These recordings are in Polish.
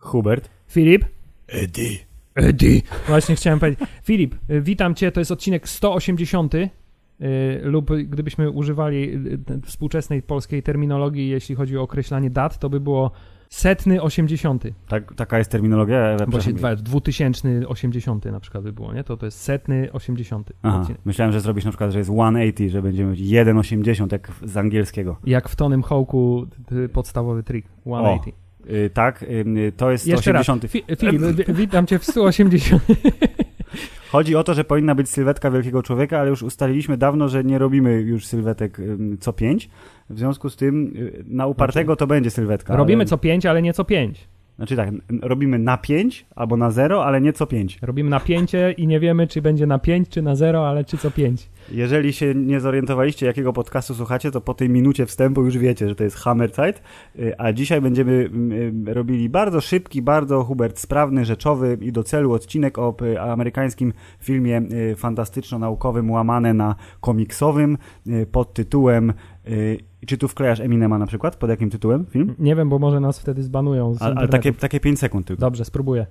Hubert. Filip? Eddie. Eddie. Właśnie chciałem powiedzieć. Filip, y, witam cię, to jest odcinek 180. y, lub gdybyśmy używali y, współczesnej polskiej terminologii, jeśli chodzi o określanie dat, to by było setny 80. Tak, taka jest terminologia? Właśnie dwa- 2080 na przykład by było, nie? To to jest setny 80. Aha, odcinek. myślałem, że zrobisz na przykład, że jest 180, że będziemy mieć 1,80 jak z angielskiego. Jak w Tonym Hołku podstawowy trik. 180. Y, tak, y, to jest Jeszcze raz. 180. Fi- Filip, wi- witam cię w 180. Chodzi o to, że powinna być sylwetka wielkiego człowieka, ale już ustaliliśmy dawno, że nie robimy już sylwetek co 5. W związku z tym y, na upartego to będzie sylwetka. Robimy ale, co 5, ale nie co 5. Znaczy tak, robimy na 5 albo na 0, ale nie co 5. Robimy napięcie i nie wiemy, czy będzie na 5, czy na 0, ale czy co 5. Jeżeli się nie zorientowaliście, jakiego podcastu słuchacie, to po tej minucie wstępu już wiecie, że to jest Hammerzeit, y, a dzisiaj będziemy y, robili bardzo szybki, bardzo Hubert sprawny, rzeczowy i do celu odcinek o amerykańskim filmie fantastyczno-naukowym łamane na komiksowym pod tytułem y, czy tu wklejasz Eminema na przykład? Pod jakim tytułem film? Nie wiem, bo może nas wtedy zbanują z Ale, ale takie, takie 5 sekund tylko. Dobrze, spróbuję.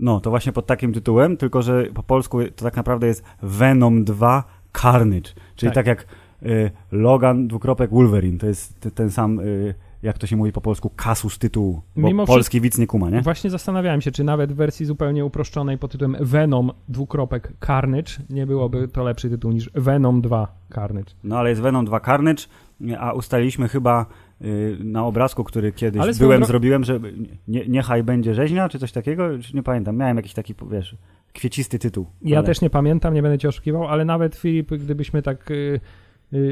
No, to właśnie pod takim tytułem, tylko że po polsku to tak naprawdę jest Venom 2 Carnage, czyli Tak. tak, jak y, Logan dwukropek Wolverine, to jest ten sam, y, jak to się mówi po polsku, kasus tytułu, bo Mimo polski widz nie kuma, nie? Właśnie zastanawiałem się, czy nawet w wersji zupełnie uproszczonej pod tytułem Venom dwukropek Carnage nie byłoby to lepszy tytuł niż Venom 2 Carnage. No ale jest Venom 2 Carnage, a ustaliliśmy chyba y, na obrazku, który kiedyś Ale byłem, dro- zrobiłem, że nie, niechaj będzie rzeźnia, czy coś takiego, już nie pamiętam, miałem jakiś taki, wiesz, kwiecisty tytuł. Ja ale- też nie pamiętam, nie będę cię oszukiwał, ale nawet Filip, gdybyśmy tak y, y,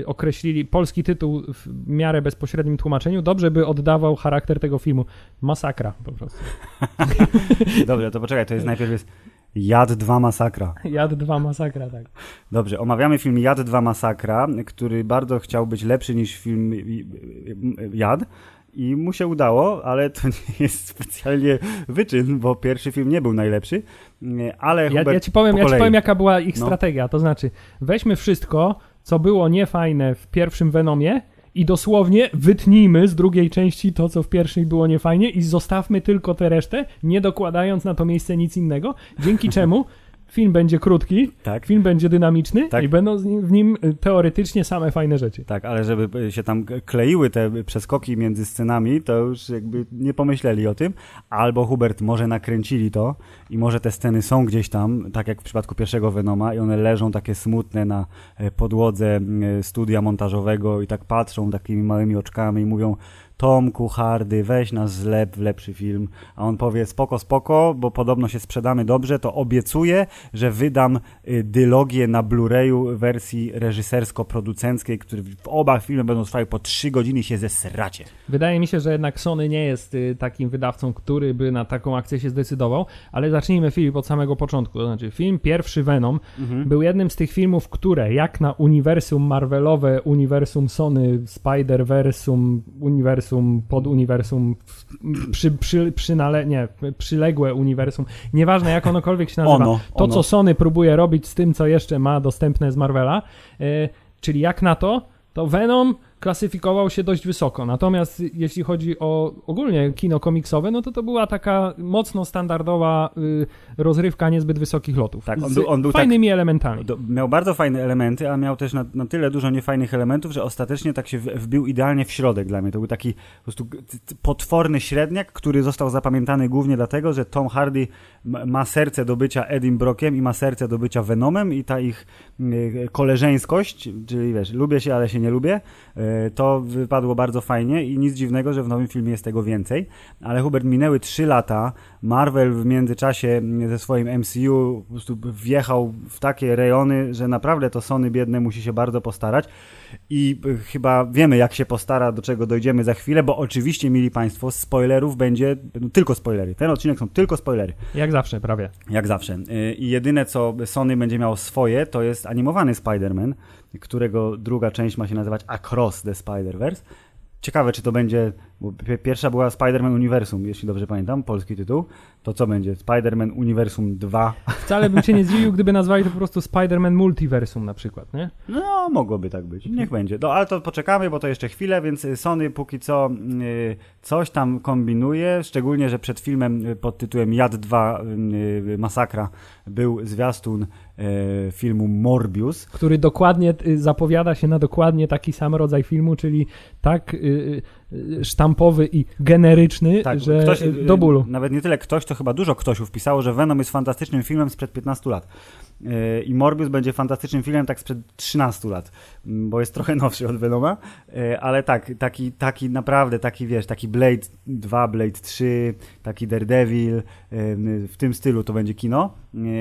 określili polski tytuł w miarę bezpośrednim tłumaczeniu, dobrze by oddawał charakter tego filmu. Masakra po prostu. Dobrze, to poczekaj, to jest najpierw jest Jad 2 Masakra. Jad 2 masakra, tak. Dobrze, omawiamy film Jad 2 Masakra, który bardzo chciał być lepszy niż film Jad. I mu się udało, ale to nie jest specjalnie wyczyn, bo pierwszy film nie był najlepszy. Ale Ja, Hubert, ja, ci powiem, po ja ci powiem, jaka była ich No. strategia. To znaczy, weźmy wszystko, co było niefajne w pierwszym Venomie i dosłownie wytnijmy z drugiej części to, co w pierwszej było niefajnie i zostawmy tylko tę resztę, nie dokładając na to miejsce nic innego, dzięki czemu film będzie krótki, Tak, film będzie dynamiczny Tak. i będą w nim y, teoretycznie same fajne rzeczy. tak, ale żeby się tam kleiły te przeskoki między scenami, to już jakby nie pomyśleli o tym. Albo Hubert może nakręcili to i może te sceny są gdzieś tam, tak jak w przypadku pierwszego Venoma i one leżą takie smutne na e, podłodze studia montażowego i tak patrzą takimi małymi oczkami i mówią Tomku, Hardy, weź nas zlep w lepszy film. A on powie spoko, spoko, bo podobno się sprzedamy dobrze, to obiecuję, że wydam y, dylogię na Blu-rayu wersji reżysersko-producenckiej, który w oba filmy będą trwały po 3 godziny i się zesracie. Wydaje mi się, że jednak Sony nie jest y, takim wydawcą, który by na taką akcję się zdecydował, ale zacznijmy Filip od samego początku. To znaczy, film pierwszy Venom był jednym z tych filmów, które jak na uniwersum Marvelowe, uniwersum Sony, Spider-Versum, uniwersum, poduniwersum, w- przy, przy, przynale, nie, przyległe uniwersum, nieważne jak onokolwiek się nazywa, Ono, to ono. co Sony próbuje robić z tym, co jeszcze ma dostępne z Marvela, e, czyli jak na to, to Venom klasyfikował się dość wysoko. Natomiast jeśli chodzi o ogólnie kino komiksowe, no to to była taka mocno standardowa y, rozrywka niezbyt wysokich lotów. Tak, on z był- on był tak- fajnymi elementami. Do, miał bardzo fajne elementy, a miał też na, na tyle dużo niefajnych elementów, że ostatecznie tak się wbił idealnie w środek dla mnie. To był taki po prostu potworny średniak, który został zapamiętany głównie dlatego, że Tom Hardy ma, ma serce do bycia Edim Brockiem i ma serce do bycia Venomem i ta ich y, koleżeńskość, czyli wiesz, lubię się, ale się nie lubię, y, to wypadło bardzo fajnie i nic dziwnego, że w nowym filmie jest tego więcej. Ale Hubert, minęły 3 lata, Marvel w międzyczasie mm, ze swoim MCU po prostu wjechał w takie rejony, że naprawdę to Sony biedne musi się bardzo postarać i y, chyba wiemy jak się postara, do czego dojdziemy za chwilę, bo oczywiście, mili Państwo, spoilerów będzie, będą tylko spoilery. Ten odcinek są tylko spoilery. Jak zawsze, prawie. Jak zawsze. Y, I jedyne, co Sony będzie miało swoje, to jest animowany Spider-Man, którego druga część ma się nazywać Across the Spider-Verse. Ciekawe, czy to będzie Bo pierwsza była Spider-Man Uniwersum, jeśli dobrze pamiętam, polski tytuł. To co będzie? Spider-Man Uniwersum 2. Wcale bym się nie zdziwił, gdyby nazwali to po prostu Spider-Man Multiversum na przykład, nie? No, mogłoby tak być. Niech będzie. No, ale to poczekamy, bo to jeszcze chwilę, więc Sony póki co yy, coś tam kombinuje, szczególnie, że przed filmem pod tytułem Jad 2 yy, Masakra był zwiastun filmu Morbius. Który dokładnie zapowiada się na dokładnie taki sam rodzaj filmu, czyli tak sztampowy i generyczny, tak, że ktoś, do bólu. Nawet nie tyle ktoś, to chyba dużo ktoś wpisało, że Venom jest fantastycznym filmem sprzed 15 lat. E, I Morbius będzie fantastycznym filmem tak sprzed 13 lat, bo jest trochę nowszy od Venoma, e, ale tak, taki, taki naprawdę, taki wiesz, taki Blade 2, Blade 3, taki Daredevil, e, w tym stylu to będzie kino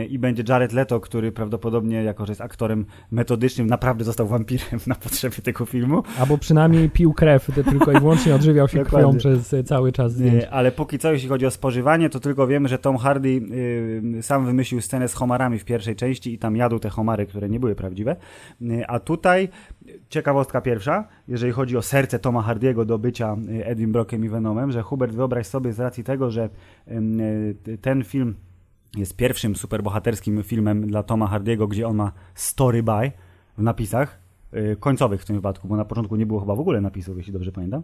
i będzie Jared Leto, który prawdopodobnie, jako że jest aktorem metodycznym, naprawdę został wampirem na potrzeby tego filmu. Albo przynajmniej pił krew, tylko i wyłącznie odżywiał się krwią przez cały czas zdjęć. Ale póki co, jeśli chodzi o spożywanie, to tylko wiemy, że Tom Hardy sam wymyślił scenę z homarami w pierwszej części, i tam jadł te homary, które nie były prawdziwe. A tutaj ciekawostka pierwsza, jeżeli chodzi o serce Toma Hardiego do bycia y, Edim Brockiem i Venomem, że Hubert wyobraź sobie z racji tego, że y, ten film jest pierwszym superbohaterskim filmem dla Toma Hardiego, gdzie on ma story by w napisach, końcowych w tym wypadku, bo na początku nie było chyba w ogóle napisów, jeśli dobrze pamiętam,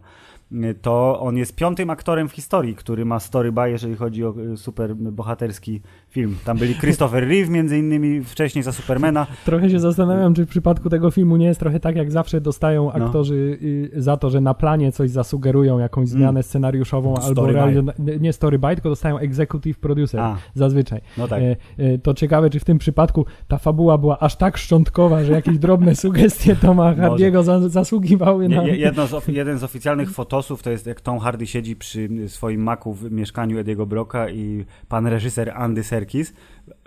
y, to on jest piątym aktorem w historii, który ma story by, jeżeli chodzi o y, super bohaterski film. Tam byli Christopher Reeve między innymi wcześniej za Supermana. Trochę się zastanawiam, czy w przypadku tego filmu nie jest trochę tak, jak zawsze dostają no. aktorzy no. za to, że na planie coś zasugerują, jakąś mm. zmianę mm. scenariuszową albo realiz- nie story by, tylko dostają executive producer A. zazwyczaj. No tak. To ciekawe, czy w tym przypadku ta fabuła była aż tak szczątkowa, że jakieś drobne sugestie Toma Hardiego za, zasługiwały na... Jedno z, jeden z oficjalnych fotosów to jest jak Tom Hardy siedzi przy swoim maku w mieszkaniu Ediego Broka i pan reżyser Andy Serkis,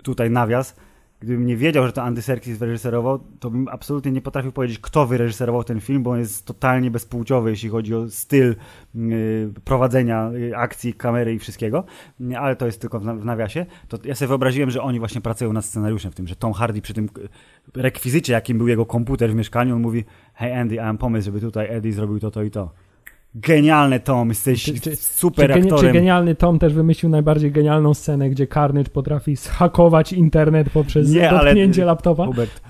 tutaj nawias, gdybym nie wiedział, że to Andy Serkis wyreżyserował, to bym absolutnie nie potrafił powiedzieć, kto wyreżyserował ten film, bo on jest totalnie bezpłciowy, jeśli chodzi o styl yy, prowadzenia yy, akcji, kamery i wszystkiego, ale to jest tylko w, nawiasie. To ja sobie wyobraziłem, że oni właśnie pracują nad scenariuszem w tym, że Tom Hardy przy tym rekwizycie, jakim był jego komputer w mieszkaniu, on mówi, hej Andy, mam pomysł, żeby tutaj Eddie zrobił to, to i to genialny Tom, jesteś czy, czy, super czy, aktorem. Czy genialny Tom też wymyślił najbardziej genialną scenę, gdzie Carnage potrafi zhakować internet poprzez Nie, dotknięcie ale, laptopa? Hubert,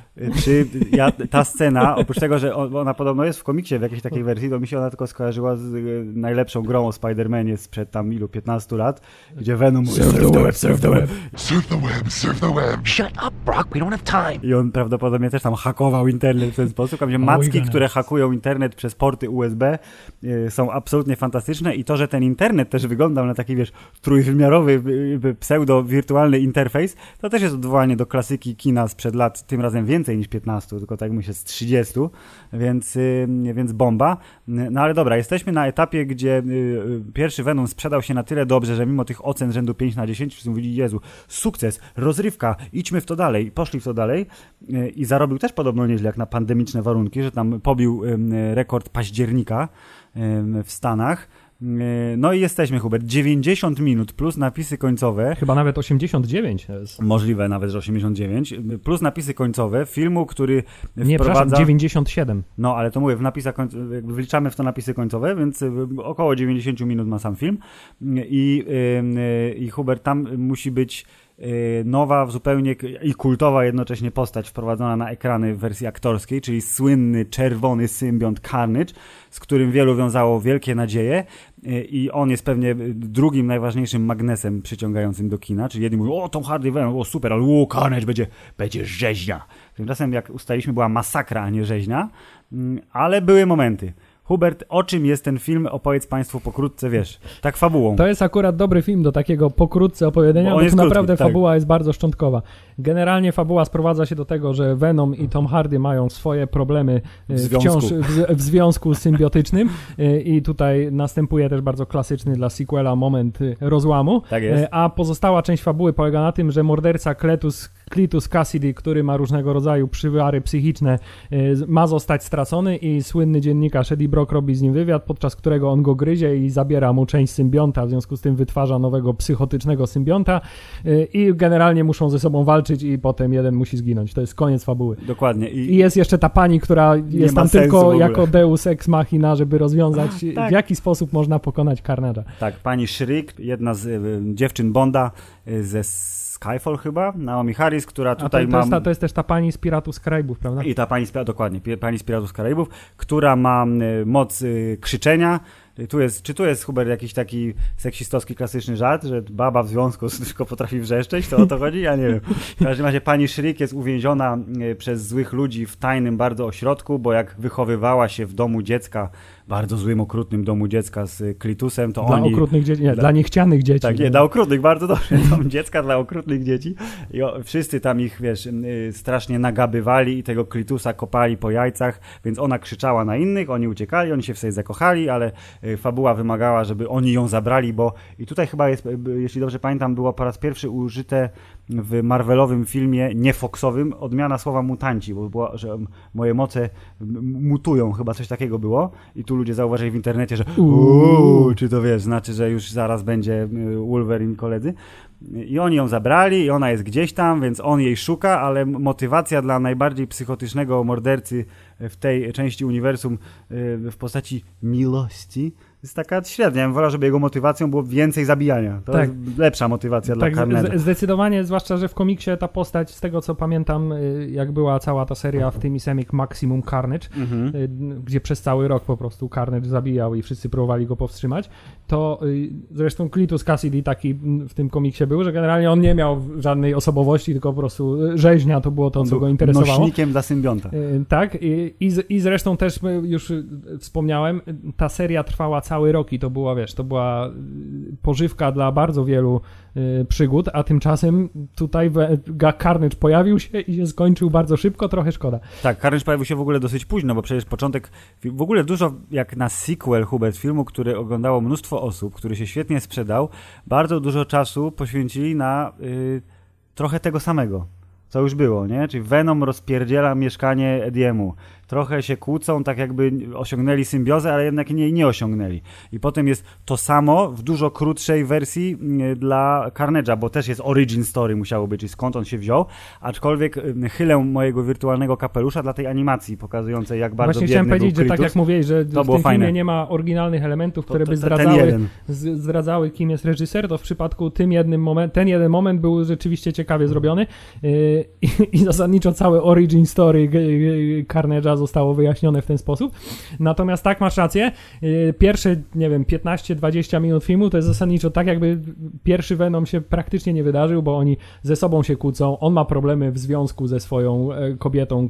czy ja, ta scena, oprócz tego, że ona podobno jest w komiksie w jakiejś takiej wersji, to mi się ona tylko skojarzyła z y, najlepszą grą o Spider-Manie sprzed tam ilu, 15 lat, gdzie Venom mówi Surf the web, surf the web. Surf the web, surf the web. Shut up, Brock, we don't have time. I on prawdopodobnie też tam hakował internet w ten sposób, a gdzie macki, które hakują internet przez porty USB y, są absolutnie fantastyczne i to, że ten internet też wyglądał na taki, wiesz, trójwymiarowy, pseudo-wirtualny interfejs, to też jest odwołanie do klasyki kina sprzed lat, tym razem więcej więcej niż 15, tylko tak myślę z 30, więc, y, więc bomba. No ale dobra, jesteśmy na etapie, gdzie y, y, pierwszy Venom sprzedał się na tyle dobrze, że mimo tych ocen rzędu 5 na 10 wszyscy mówili, Jezu, sukces, rozrywka, idźmy w to dalej. Poszli w to dalej i zarobił też podobno nieźle jak na pandemiczne warunki, że tam pobił rekord października w Stanach. E, no i jesteśmy, Hubert. 90 minut plus napisy końcowe. Chyba nawet 89 jest. Możliwe nawet, że 89. Plus napisy końcowe filmu, który Nie, wprowadza... 97. No, ale to mówię, w napisach wliczamy w to napisy końcowe, więc e, około 90 minut ma sam film. I, e, i Hubert, tam musi być nowa, zupełnie i kultowa jednocześnie postać wprowadzona na ekrany w wersji aktorskiej, czyli słynny czerwony symbiont Carnage, z którym wielu wiązało wielkie nadzieje i on jest pewnie drugim najważniejszym magnesem przyciągającym do kina, czyli jedni mówią, o Tom Hardy, o super, ale o Carnage będzie, będzie rzeźnia. Tymczasem jak ustaliśmy była masakra, a nie rzeźnia, mm, ale były momenty. Hubert, o czym jest ten film? Opowiedz Państwu pokrótce, wiesz, tak fabułą. To jest akurat dobry film do takiego pokrótce opowiedzenia, bo, bo tu naprawdę tak. fabuła jest bardzo szczątkowa. Generalnie fabuła sprowadza się do tego, że Venom i Tom Hardy mają swoje problemy w e, związku. wciąż w, w związku symbiotycznym e, i tutaj następuje też bardzo klasyczny dla sequela moment e, rozłamu. Tak jest. A pozostała część fabuły polega na tym, że morderca Kletus Cletus Cassidy, który ma różnego rodzaju przywary psychiczne, ma zostać stracony i słynny dziennikarz Eddie Brock robi z nim wywiad, podczas którego on go gryzie i zabiera mu część symbionta, w związku z tym wytwarza nowego psychotycznego symbionta y, i generalnie muszą ze sobą walczyć i potem jeden musi zginąć. To jest koniec fabuły. Dokładnie. I jest jeszcze ta pani, która jest tam tylko jako deus ex machina, żeby rozwiązać Tak. w jaki sposób można pokonać Carnage'a. Tak, pani Shriek, jedna z y, dziewczyn Bonda y, ze Skyfall chyba, Naomi Harris, która to, tutaj to, ma... ta, to jest też ta pani z Piratów z Karaibów, prawda? I ta pani, dokładnie, pani z Piratów z Karaibów, która ma moc y, krzyczenia. Tu jest, czy tu jest, Hubert, jakiś taki seksistowski, klasyczny żart, że baba w związku z tylko potrafi wrzeszczeć? To o to chodzi? Ja nie wiem. W każdym razie pani Shriek jest uwięziona y, przez złych ludzi w tajnym bardzo ośrodku, bo jak wychowywała się w domu dziecka, bardzo złym, okrutnym domu dziecka z Klitusem, to Dla oni... okrutnych dzieci, nie, dla- dla niechcianych dzieci. Tak, nie, dla okrutnych, bardzo dobrze. Dom dziecka dla okrutnych dzieci. I o, wszyscy tam ich, wiesz, y, strasznie nagabywali i tego klitusa kopali po jajcach, więc ona krzyczała na innych, oni uciekali, oni się w sobie zakochali, ale y, fabuła wymagała, żeby oni ją zabrali, bo i tutaj chyba jest, y, jeśli dobrze pamiętam, było po raz pierwszy użyte w Marvelowym filmie, nie Foxowym, odmiana słowa mutanci, bo było, że moje moce mutują, chyba coś takiego było. I tu ludzie zauważyli w internecie, że uuu, czy to wiesz, znaczy, że już zaraz będzie Wolverine koledzy. I oni ją zabrali i ona jest gdzieś tam, więc on jej szuka, ale motywacja dla najbardziej psychotycznego mordercy w tej części uniwersum y, w postaci miłości jest taka średnia. Ja bym wolał, żeby jego motywacją było więcej zabijania. To Tak. jest lepsza motywacja Tak, dla Carnage'a. z- zdecydowanie, zwłaszcza, że w komiksie ta postać, z tego co pamiętam, y, jak była cała ta seria w tym Semic Maximum Carnage, Mhm. y, gdzie przez cały rok po prostu Carnage zabijał i wszyscy próbowali go powstrzymać, to zresztą Clitus Cassidy taki w tym komiksie był, że generalnie on nie miał żadnej osobowości, tylko po prostu rzeźnia to było to, co go interesowało. Nośnikiem dla symbionta. Tak, i, i, i zresztą też y, już y, wspomniałem, ta seria trwała cały rok i to była, wiesz, to była y, pożywka dla bardzo wielu przygód, a tymczasem tutaj Carnage pojawił się i się skończył bardzo szybko, trochę szkoda. Tak, Carnage pojawił się w ogóle dosyć późno, bo przecież początek, w ogóle dużo jak na sequel Hubert filmu, który oglądało mnóstwo osób, który się świetnie sprzedał, bardzo dużo czasu poświęcili na y, trochę tego samego, co już było, nie? Czyli Venom rozpierdziela mieszkanie Ediemu. Trochę się kłócą, tak jakby osiągnęli symbiozę, ale jednak nie, nie osiągnęli. I potem jest to samo w dużo krótszej wersji y, dla Carnage'a, bo też jest origin story musiało być, czyli skąd on się wziął, aczkolwiek y, chylę mojego wirtualnego kapelusza dla tej animacji pokazującej, jak bardzo Właśnie chciałem powiedzieć, że tak jak mówiłeś, że To w tym fajne. filmie nie ma oryginalnych elementów, które To- by to- ten zdradzały, zdradzały, kim jest reżyser, to w przypadku tym jednym moment, ten jeden moment był rzeczywiście ciekawie zrobiony yy, i, i zasadniczo całe origin story Carnage'a zostało wyjaśnione w ten sposób. Natomiast tak, masz rację, yy, pierwsze, nie wiem, 15-20 minut filmu to jest zasadniczo tak, jakby pierwszy Venom się praktycznie nie wydarzył, bo oni ze sobą się kłócą, on ma problemy w związku ze swoją e, kobietą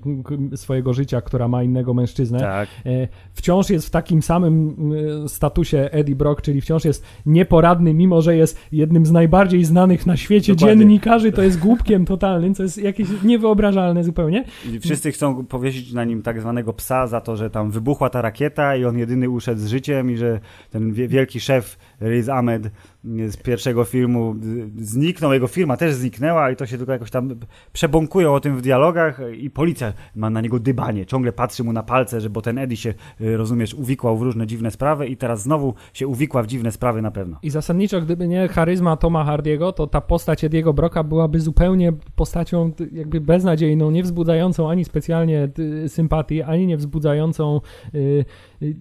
swojego życia, która ma innego mężczyznę. Tak. E, wciąż jest w takim samym e, statusie Eddie Brock, czyli wciąż jest nieporadny, mimo że jest jednym z najbardziej znanych na świecie Dokładnie. dziennikarzy, to jest głupkiem totalnym, co jest jakieś niewyobrażalne zupełnie. I wszyscy chcą powiesić na nim tak zwanego psa za to, że tam wybuchła ta rakieta i on jedyny uszedł z życiem i że ten wie- wielki szef Riz Ahmed z pierwszego filmu zniknął, jego firma też zniknęła i to się tylko jakoś tam przebąkują o tym w dialogach i policja ma na niego dybanie, ciągle patrzy mu na palce, że bo ten Eddie się, y, rozumiesz, uwikłał w różne dziwne sprawy i teraz znowu się uwikła w dziwne sprawy na pewno. I zasadniczo, gdyby nie charyzma Toma Hardiego, to ta postać Ediego Brocka byłaby zupełnie postacią jakby beznadziejną, nie wzbudzającą ani specjalnie y, sympatii, ani nie wzbudzającą y, y,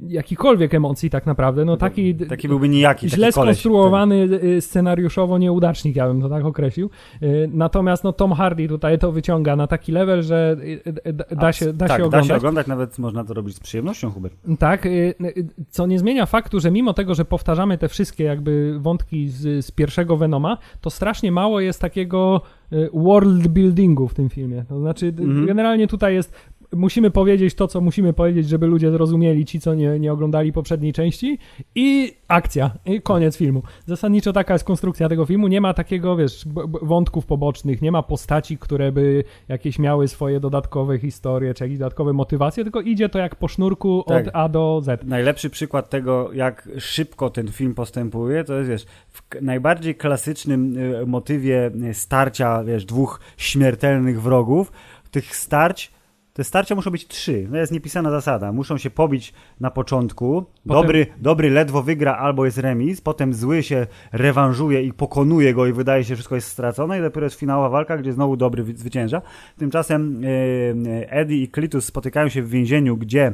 jakichkolwiek emocji tak naprawdę. No taki, Taki byłby nijaki, źle taki koleś. skonstruowany y, scenariuszowo nieudacznik, ja bym to tak określił. Y, Natomiast no, Tom Hardy tutaj to wyciąga na taki level, że y, y, da, da się, da tak, się da oglądać. się oglądać, nawet można to robić z przyjemnością, Hubert. Tak, y, y, co nie zmienia faktu, że mimo tego, że powtarzamy te wszystkie jakby wątki z, z pierwszego Venoma, to strasznie mało jest takiego y, world buildingu w tym filmie. To znaczy, y, Mhm. generalnie tutaj jest musimy powiedzieć to, co musimy powiedzieć, żeby ludzie zrozumieli, ci, co nie, nie oglądali poprzedniej części i akcja, i koniec filmu. Zasadniczo taka jest konstrukcja tego filmu, nie ma takiego, wiesz, wątków pobocznych, nie ma postaci, które by jakieś miały swoje dodatkowe historie, czy jakieś dodatkowe motywacje, tylko idzie to jak po sznurku Tak. od A do Z. Najlepszy przykład tego, jak szybko ten film postępuje, to jest, wiesz, w najbardziej klasycznym y, motywie starcia, wiesz, dwóch śmiertelnych wrogów, tych starć, te starcia muszą być trzy. To jest niepisana zasada. Muszą się pobić na początku. Dobry, dobry ledwo wygra albo jest remis, potem zły się rewanżuje i pokonuje go i wydaje się, że wszystko jest stracone i dopiero jest finałowa walka, gdzie znowu dobry wy- zwycięża. Tymczasem y, y, Eddie i Klitus spotykają się w więzieniu, gdzie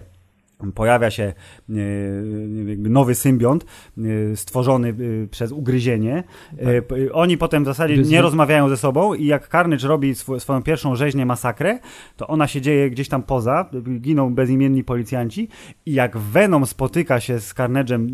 pojawia się e, jakby nowy symbiont e, stworzony e, przez ugryzienie. P- Oni potem w zasadzie nie rozmawiają ze sobą i jak Carnage robi swo- swoją pierwszą rzeźnię, masakrę, to ona się dzieje gdzieś tam poza, giną bezimienni policjanci i jak Venom spotyka się z Carnage'em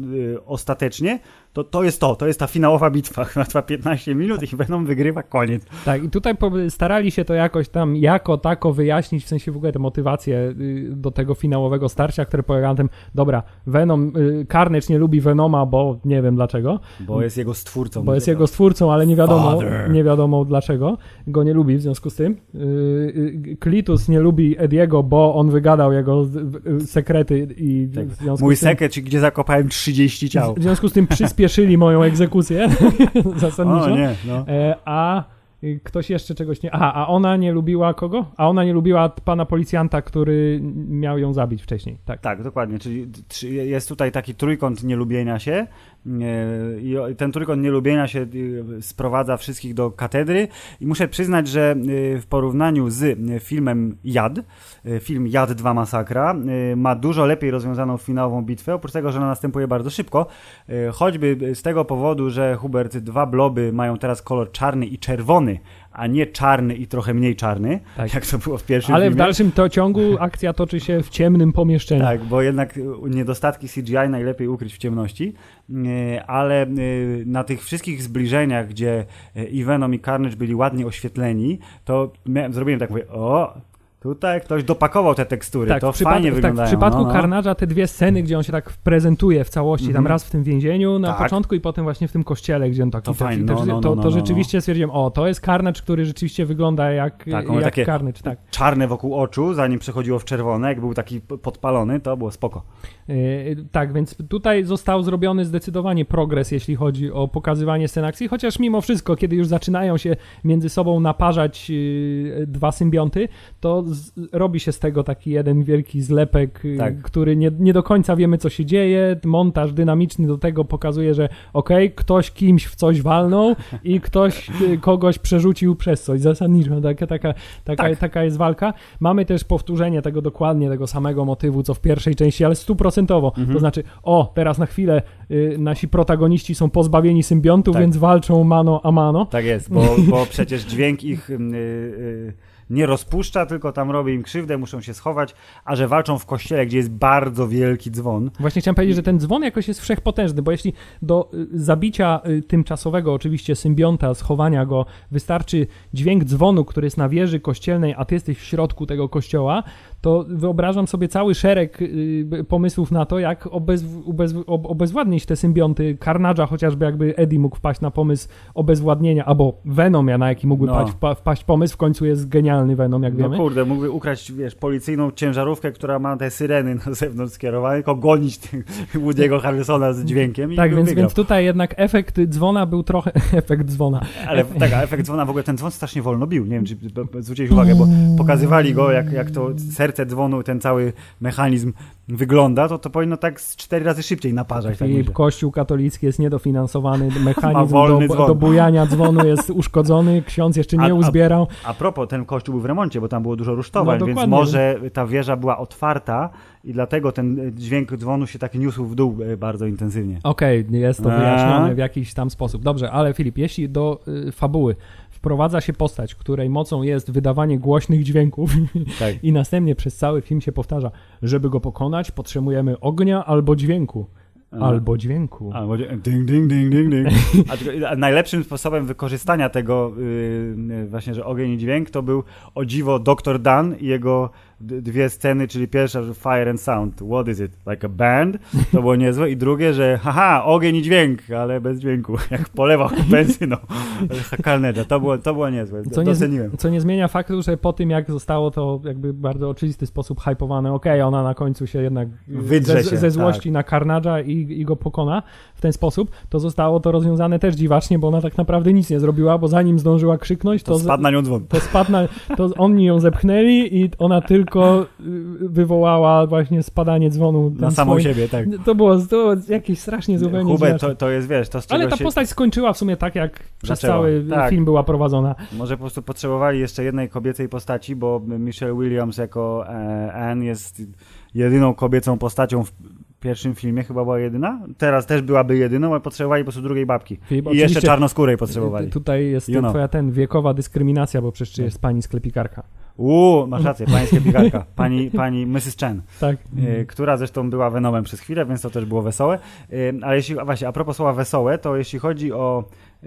ostatecznie, to to jest to, to jest ta finałowa bitwa, która trwa 15 minut i Venom wygrywa, koniec. Tak, i tutaj starali się to jakoś tam jako tako wyjaśnić, w sensie w ogóle te motywacje y, do tego finałowego starcia, które polega na tym, dobra, Venom, y, Carnage nie lubi Venoma, bo nie wiem dlaczego, Bo jest jego stwórcą. bo jest jego stwórcą, ale nie wiadomo, Father. nie wiadomo dlaczego go nie lubi w związku z tym. Y, Klitus nie lubi Ediego, bo on wygadał jego sekrety i Tak. w związku Mój z tym... sekret, gdzie zakopałem 30 ciał. W związku z tym przyspieszyli moją egzekucję zasadniczo. O nie, no. E, a ktoś jeszcze czegoś nie. Aha, a ona nie lubiła kogo? A ona nie lubiła pana policjanta, który miał ją zabić wcześniej. Tak. Tak, dokładnie. Czyli jest tutaj taki trójkąt nielubienia się o- i ten trójkąt nielubienia się e, sprowadza wszystkich do katedry. I muszę przyznać, że e, w porównaniu z e, filmem Jad, e, film Jad 2 Masakra e, ma dużo lepiej rozwiązaną finałową bitwę, oprócz tego, że ona następuje bardzo szybko, e, choćby z tego powodu, że Hubert, dwa bloby mają teraz kolor czarny i czerwony, a nie czarny i trochę mniej czarny, Tak. jak to było w pierwszym Ale w filmie. dalszym to ciągu akcja toczy się w ciemnym pomieszczeniu. Tak, bo jednak y, niedostatki CGI najlepiej ukryć w ciemności, Y, ale y, na tych wszystkich zbliżeniach, gdzie i Venom i Carnage byli ładnie oświetleni, to miałem, zrobiłem tak, mówię, o, tutaj ktoś dopakował te tekstury, Tak, to w, fajnie tak, wyglądają. w przypadku no, no. Te dwie sceny, gdzie on się tak prezentuje w całości, tam Mhm. raz w tym więzieniu na Tak. początku i potem właśnie w tym kościele, gdzie on taki... To fajnie, no, no, to, no, to no, rzeczywiście stwierdziłem, o, to jest Carnage, który rzeczywiście wygląda jak, Tak, jak takie- Carnage, tak. Czarne wokół oczu, zanim przechodziło w czerwone, jak był taki podpalony, to było spoko. Yy, tak, więc tutaj został zrobiony zdecydowanie progres, jeśli chodzi o pokazywanie scen akcji, chociaż mimo wszystko, kiedy już zaczynają się między sobą naparzać yy, dwa symbionty, to z, robi się z tego taki jeden wielki zlepek, yy, Tak. który nie, nie do końca wiemy, co się dzieje. Montaż dynamiczny do tego pokazuje, że okej, ktoś kimś w coś walnął i ktoś yy, kogoś przerzucił przez coś. Zasadniczo taka, taka, taka, Tak. taka jest walka. Mamy też powtórzenie tego dokładnie, tego samego motywu, co w pierwszej części, ale stuprocentowo. Mhm. To znaczy, o, teraz na chwilę y, nasi protagoniści są pozbawieni symbiontów, Tak. więc walczą mano a mano. Tak jest, bo, bo przecież dźwięk ich y, y, nie rozpuszcza, tylko tam robi im krzywdę, muszą się schować, a że walczą w kościele, gdzie jest bardzo wielki dzwon, Właśnie chciałem powiedzieć, że ten dzwon jakoś jest wszechpotężny, bo jeśli do y, zabicia y, tymczasowego oczywiście symbionta, schowania go, wystarczy dźwięk dzwonu, który jest na wieży kościelnej, a ty jesteś w środku tego kościoła, to wyobrażam sobie cały szereg y, pomysłów na to, jak obez, ubez, ob, obezwładnić te symbionty. Carnage'a chociażby jakby Eddie mógł wpaść na pomysł obezwładnienia, albo Venom, na jaki mógłby No. wpaść, wpa- wpaść pomysł, w końcu jest genialny Venom, jak no wiemy. kurde, mógłby ukraść, wiesz, policyjną ciężarówkę, która ma te syreny na zewnątrz skierowane, tylko gonić Woody'ego Harrisona z dźwiękiem i Tak, więc, wygrał. więc tutaj jednak efekt dzwona był trochę. Efekt dzwona. Ale tak, a efekt dzwona, w ogóle ten dzwon strasznie wolno bił, nie wiem, czy zwróciłeś uwagę, bo pokazywali go, jak, jak to serce dzwonu, ten cały mechanizm wygląda, to to powinno tak z cztery razy szybciej naparzać. Tak Filip. Kościół katolicki jest niedofinansowany, mechanizm do, dzwon. do bujania dzwonu jest uszkodzony, ksiądz jeszcze A- nie a- uzbierał. A propos, ten kościół był w remoncie, bo tam było dużo rusztowań, No, więc może ta wieża była otwarta i dlatego ten dźwięk dzwonu się tak niósł w dół e, bardzo intensywnie. Okej, jest to A. wyjaśnione w jakiś tam sposób. Dobrze, ale Filip, jeśli do y, fabuły wprowadza się postać, której mocą jest wydawanie głośnych dźwięków Tak. i następnie przez cały film się powtarza, żeby go pokonać, potrzebujemy ognia albo dźwięku. Albo dźwięku. A, będzie ding, ding, ding, ding, ding. A, najlepszym sposobem wykorzystania tego yy, właśnie, że ogień i dźwięk, to był o dziwo Dr. Dan i jego dwie sceny, czyli pierwsza, że fire and sound, what is it, like a band, to było niezłe. I drugie, że haha, ogień i dźwięk, ale bez dźwięku, jak polewał benzyną. Carnage'a, to było, to było niezłe, Co nie, doceniłem. co nie zmienia faktu, że po tym jak zostało to jakby bardzo oczywisty sposób hypowane, okej, ona na końcu się jednak Wydrze ze, się, ze złości tak. na Carnage'a i, i go pokona w ten sposób, to zostało to rozwiązane też dziwacznie, bo ona tak naprawdę nic nie zrobiła, bo zanim zdążyła krzyknąć, to, To spadł na nią dzwon. to spadł na, to oni ją zepchnęli i ona tylko y, wywołała właśnie spadanie dzwonu. Na samą siebie, tak. To było, to było jakieś strasznie zupełnie Hubert, to, to jest, wiesz, to z Ale ta się... postać skończyła w sumie tak, jak przez cały Tak. film była prowadzona. Może po prostu potrzebowali jeszcze jednej kobiecej postaci, bo Michelle Williams jako e, Anne jest jedyną kobiecą postacią w pierwszym filmie, chyba była jedyna. Teraz też byłaby jedyną, ale potrzebowali po prostu drugiej babki. Filip, I jeszcze czarnoskórej potrzebowali. Tutaj jest You know. twoja ten wiekowa dyskryminacja, bo przecież jest pani sklepikarka. Uuu, masz rację, pańska pikarka. Pani, pani Mrs. Chen, Tak. e, która zresztą była Venomem przez chwilę, więc to też było wesołe. E, ale jeśli, a właśnie, a propos słowa wesołe, to jeśli chodzi o e,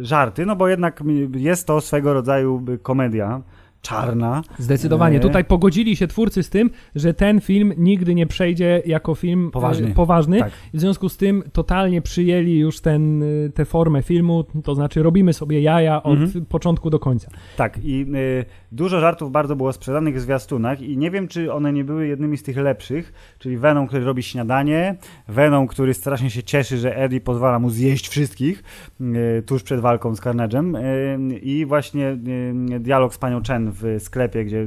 żarty, no bo jednak jest to swego rodzaju komedia czarna. Zdecydowanie. E, Tutaj pogodzili się twórcy z tym, że ten film nigdy nie przejdzie jako film e, Poważny. poważny. Tak. W związku z tym totalnie przyjęli już ten, y, tę formę filmu, to znaczy robimy sobie jaja od Mhm. początku do końca. Tak, i y, dużo żartów bardzo było sprzedanych w zwiastunach i nie wiem, czy one nie były jednymi z tych lepszych, czyli Venom, który robi śniadanie, Venom, który strasznie się cieszy, że Eddie pozwala mu zjeść wszystkich y, tuż przed walką z Carnage'em y, i właśnie dialog z panią Chen w sklepie, gdzie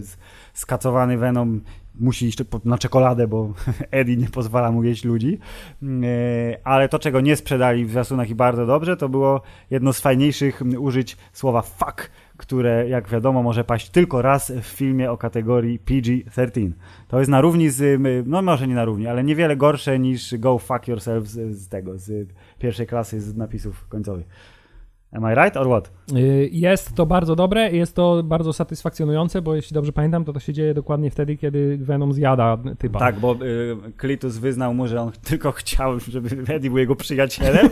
skacowany Venom musi iść na czekoladę, bo Eddie nie pozwala mu jeść ludzi. Y, Ale to, czego nie sprzedali w zwiastunach i bardzo dobrze, to było jedno z fajniejszych mm, użyć słowa fuck, które jak wiadomo może paść tylko raz w filmie o kategorii PG-13. To jest na równi z, y, no może nie na równi, ale niewiele gorsze niż Go Fuck Yourself z, z tego, z pierwszej klasy z napisów końcowych. Am I right or what? Y, Jest to bardzo dobre, jest to bardzo satysfakcjonujące, bo jeśli dobrze pamiętam, to to się dzieje dokładnie wtedy, kiedy Venom zjada typa. Tak, bo y, Klitus wyznał mu, że on tylko chciał, żeby Eddie był jego przyjacielem,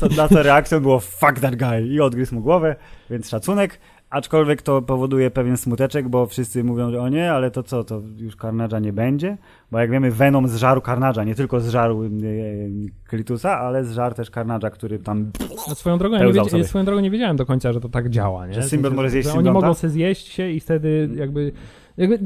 co, na co reakcją było fuck that guy i odgryzł mu głowę, więc szacunek, aczkolwiek to powoduje pewien smuteczek, bo wszyscy mówią, że o nie, ale to co, to już Carnage'a nie będzie, bo jak wiemy Venom zżarł Carnage'a, nie tylko zżarł y, y, Klitusa, ale zżarł też Carnage'a, który tam No, swoją, drogą, nie wiedz- swoją drogą nie wiedziałem do końca, że to tak działa. Nie? Że symbiont może zjeść Oni mogą sobie zjeść się i wtedy jakby... jakby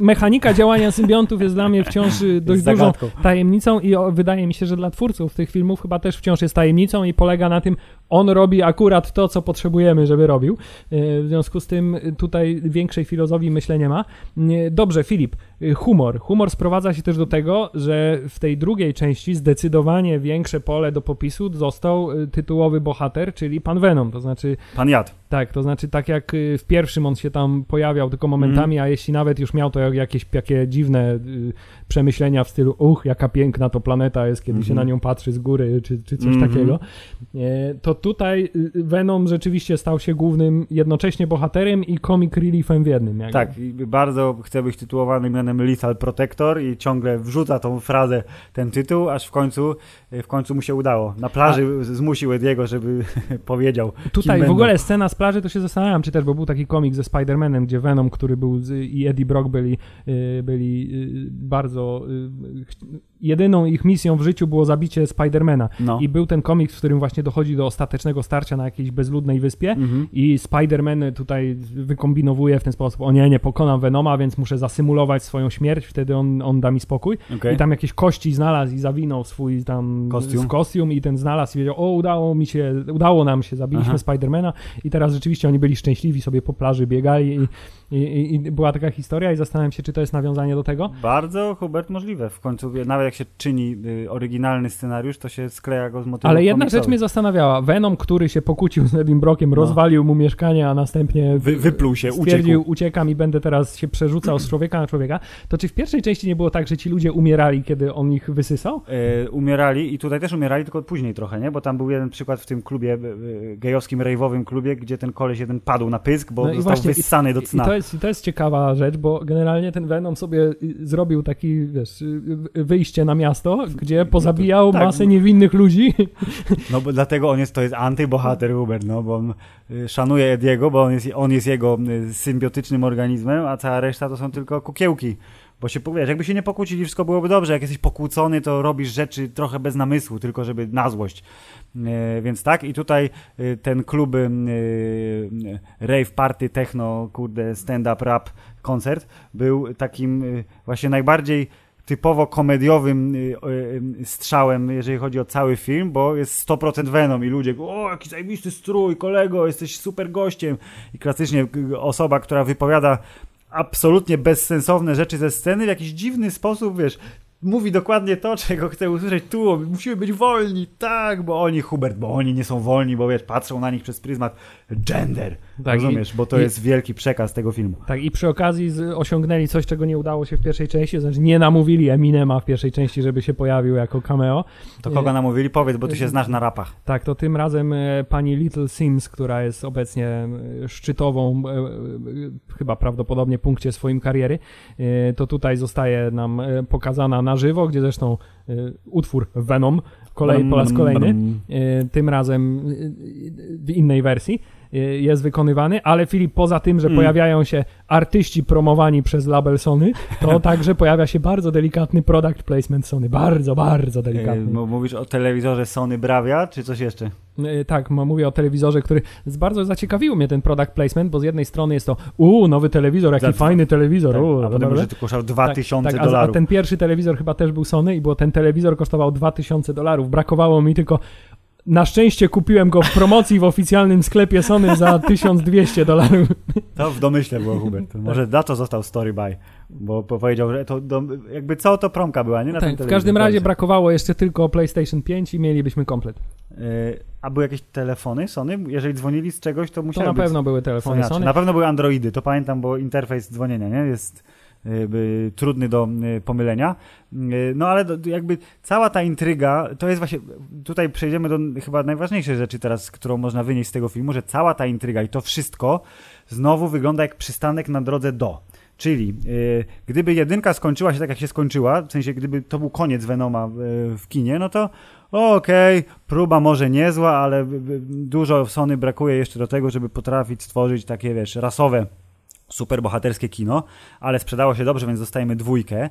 mechanika działania symbiontów jest dla mnie wciąż y, dość dużą tajemnicą i wydaje mi się, że dla twórców tych filmów chyba też wciąż jest tajemnicą i polega na tym, on robi akurat to, co potrzebujemy, żeby robił. Y, W związku z tym tutaj większej filozofii myślę nie ma. Y, Dobrze, Filip, y, humor. Humor sprowadza się też do tego, że w tej drugiej części zdecydowanie większe pole do popisu został tytułowy bohater, czyli pan Venom, to znaczy pan jadł. tak, to znaczy tak jak w pierwszym on się tam pojawiał tylko momentami, a jeśli nawet już miał to jak- jakieś takie dziwne przemyślenia w stylu uch, jaka piękna to planeta jest, kiedy się Mhm. na nią patrzy z góry, czy, czy coś Mhm. takiego, e, to tutaj y, Venom rzeczywiście stał się głównym jednocześnie bohaterem i comic reliefem w jednym. jakby. Tak, bardzo chce być tytułowany mianem Lethal Protector i ciągle wrzuca tą frazę, ten tytuł, aż w końcu, w końcu mu się udało. Na plaży zmusił Ediego, żeby powiedział. Tutaj w ogóle scena z plaży, to się zastanawiam, czy też, bo był taki komik ze Spider-Manem, gdzie Venom, który był z, i Eddie Brock byli, y, byli y, bardzo... y, jedyną ich misją w życiu było zabicie Spidermana. No. I był ten komiks, w którym właśnie dochodzi do ostatecznego starcia na jakiejś bezludnej wyspie Mhm. i Spider-Man tutaj wykombinowuje w ten sposób, o nie, nie pokonam Venoma, więc muszę zasymulować swoją śmierć, wtedy on, on da mi spokój. Okej. I tam jakieś kości znalazł i zawinął swój tam Kostium. kostium i ten znalazł i wiedział, o udało mi się, udało nam się, zabiliśmy. Spidermana i teraz rzeczywiście oni byli szczęśliwi, sobie po plaży biegali i, i, i, była taka historia i zastanawiam się, czy to jest nawiązanie do tego. Bardzo, Hubert, możliwe. W końcu, nawet jak się czyni y, oryginalny scenariusz, to się skleja go z motywów Ale jedna rzecz mnie zastanawiała. Venom, który się pokłócił z Edim Brockiem, rozwalił mu mieszkanie, a następnie No. Wy, wypluł się, stwierdził, uciekł. uciekam i będę teraz się przerzucał z człowieka na człowieka. to czy w pierwszej części nie było tak, że ci ludzie umierali, kiedy on ich wysysał? E, umierali i tutaj też umierali, tylko później trochę, nie? Bo tam był jeden przykład w tym klubie, e, gejowskim, rejwowym klubie, gdzie ten koleś jeden padł na pysk, bo No i został właśnie, wyssany do I cna. to, jest, I to jest ciekawa rzecz, bo generalnie ten Venom sobie y, zrobił taki, wiesz, y, wyjście na miasto, gdzie pozabijał tak. masę niewinnych ludzi. No bo dlatego on jest, to jest antybohater Uber, no bo on y, szanuje Ediego, bo on jest, on jest jego y, symbiotycznym organizmem, a cała reszta to są tylko kukiełki. Bo się powiesz, jakby się nie pokłócili, wszystko byłoby dobrze. Jak jesteś pokłócony, to robisz rzeczy trochę bez namysłu, tylko żeby na złość. E, więc tak, i tutaj y, ten klub y, rave party, techno, kurde, stand-up rap koncert był takim właśnie najbardziej typowo komediowym y, y, strzałem, jeżeli chodzi o cały film, bo jest 100% Venom i ludzie, o, jaki zajebisty strój, kolego, jesteś super gościem. I klasycznie y, osoba, która wypowiada absolutnie bezsensowne rzeczy ze sceny w jakiś dziwny sposób, wiesz, mówi dokładnie to, czego chce usłyszeć tu, musimy być wolni, tak, bo oni, Hubert, bo oni nie są wolni, bo wiesz, patrzą na nich przez pryzmat gender, Tak, rozumiesz, i- bo to i- jest wielki przekaz tego filmu. Tak, i przy okazji osiągnęli coś, czego nie udało się w pierwszej części, to znaczy nie namówili Eminema w pierwszej części, żeby się pojawił jako cameo. To kogo namówili? Powiedz, bo ty się znasz na rapach. Tak, to tym razem e, pani Little Sims, która jest obecnie szczytową, chyba prawdopodobnie punkcie swoim kariery, to tutaj zostaje nam pokazana na żywo, gdzie zresztą utwór Venom kolej, po raz kolejny, tym razem w innej wersji jest wykonywany, ale Filip, poza tym, że Mm. pojawiają się artyści promowani przez label Sony, to także pojawia się bardzo delikatny product placement Sony, bardzo, bardzo delikatny. m- Mówisz o telewizorze Sony Bravia, czy coś jeszcze? E, Tak, mówię o telewizorze, który bardzo zaciekawił mnie ten product placement, bo z jednej strony jest to, uuu, nowy telewizor, jaki Za- fajny telewizor, Tak, uuu, a potem dobra. że to kosztował 2000 tak, a- A dolarów. ten pierwszy telewizor chyba też był Sony i było ten telewizor kosztował 2000 dolarów. Brakowało mi tylko. Na szczęście kupiłem go w promocji w oficjalnym sklepie Sony za 1200 dolarów. To w domyśle było, Hubert. Może za to został story by, bo po- powiedział, że to do, jakby co to promka była, nie? Na Tak, tym w każdym razie brakowało jeszcze tylko PlayStation 5 i mielibyśmy komplet. E, A były jakieś telefony Sony? Jeżeli dzwonili z czegoś, to To musiały na być pewno były telefony. Sony. Na pewno były Androidy, to pamiętam, bo interfejs dzwonienia nie? jest y, trudny do y, pomylenia. Y, No ale jakby cała ta intryga, to jest właśnie, tutaj przejdziemy do chyba najważniejszej rzeczy teraz, którą można wynieść z tego filmu, że cała ta intryga i to wszystko znowu wygląda jak przystanek na drodze do. Czyli y, gdyby jedynka skończyła się tak, jak się skończyła, w sensie gdyby to był koniec Venoma w, kinie, no to okej, próba może niezła, ale dużo Sony brakuje jeszcze do tego, żeby potrafić stworzyć takie, wiesz, rasowe superbohaterskie kino, ale sprzedało się dobrze, więc dostajemy dwójkę. E,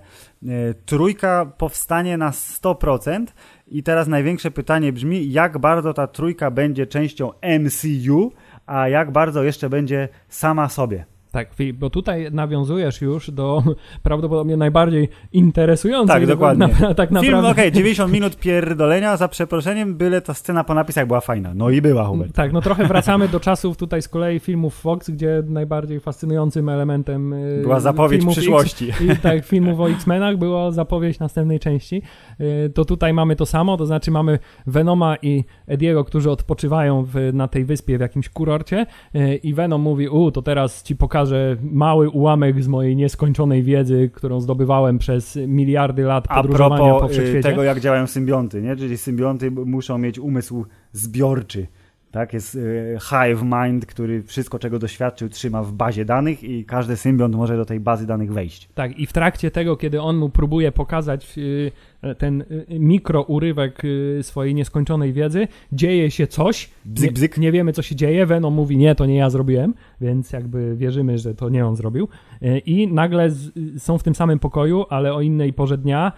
Trójka powstanie na 100% i teraz największe pytanie brzmi, jak bardzo ta trójka będzie częścią MCU, a jak bardzo jeszcze będzie sama sobie. Tak, Filip, bo tutaj nawiązujesz już do prawdopodobnie najbardziej interesującej. Tak, dokładnie. Na, tak Film, naprawdę. okej, 90 minut pierdolenia, za przeproszeniem, byle ta scena po napisach była fajna. No i była, Hubert. Tak, no trochę wracamy do czasów tutaj z kolei filmów Fox, gdzie najbardziej fascynującym elementem y, Była zapowiedź przyszłości. X, i, tak, filmów o X-Menach była zapowiedź następnej części. Y, To tutaj mamy to samo, to znaczy mamy Venoma i Ediego, którzy odpoczywają w, na tej wyspie w jakimś kurorcie y, i Venom mówi, u, to teraz ci pokażę mały ułamek z mojej nieskończonej wiedzy, którą zdobywałem przez miliardy lat A podróżowania po propos y, wszechświecie. tego, jak działają symbionty, nie? Czyli symbionty muszą mieć umysł zbiorczy. Tak, jest y, hive mind, który wszystko, czego doświadczył, trzyma w bazie danych i każdy symbiont może do tej bazy danych wejść. Tak, i w trakcie tego, kiedy on mu próbuje pokazać y, ten y, mikrourywek swojej nieskończonej wiedzy, dzieje się coś. Bzyk, bzyk. Nie, nie wiemy, co się dzieje. Venom mówi, nie, to nie ja zrobiłem, więc jakby wierzymy, że to nie on zrobił. I nagle z, są w tym samym pokoju, ale o innej porze dnia,